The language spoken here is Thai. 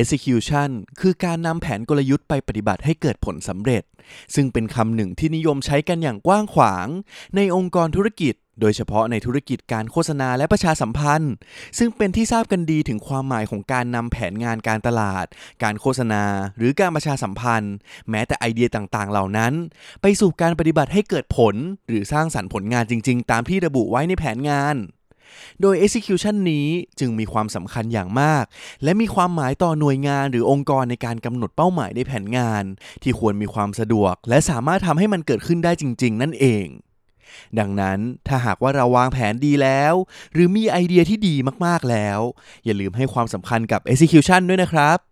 execution คือการนำแผนกลยุทธ์ไปปฏิบัติให้เกิดผลสำเร็จ ซึ่งเป็นคำหนึ่งที่นิยมใช้กันอย่างกว้างขวาง ในองค์กรธุรกิจ โดยเฉพาะในธุรกิจการโฆษณาและประชาสัมพันธ์ ซึ่งเป็นที่ทราบกันดีถึงความหมายของการนำแผนงานการตลาด การโฆษณา หรือการประชาสัมพันธ์ แม้แต่ไอเดียต่างๆ เหล่านั้น ไปสู่การปฏิบัติให้เกิดผล หรือสร้างสรรค์ผลงานจริง ๆ ตามที่ระบุไว้ในแผนงาน โดย execution นี้จึงมีความสำคัญอย่างมาก และมีความหมายต่อหน่วยงานหรือองค์กรในการกำหนดเป้าหมายในแผนงาน ที่ควรมีความสะดวก และสามารถทำให้มันเกิดขึ้นได้จริง ๆ นั่นเอง ดังนั้นถ้าหากว่าเราวางแผนดีแล้ว หรือมีไอเดียที่ดีมากๆแล้ว อย่าลืมให้ความสำคัญกับ execution ด้วยนะครับ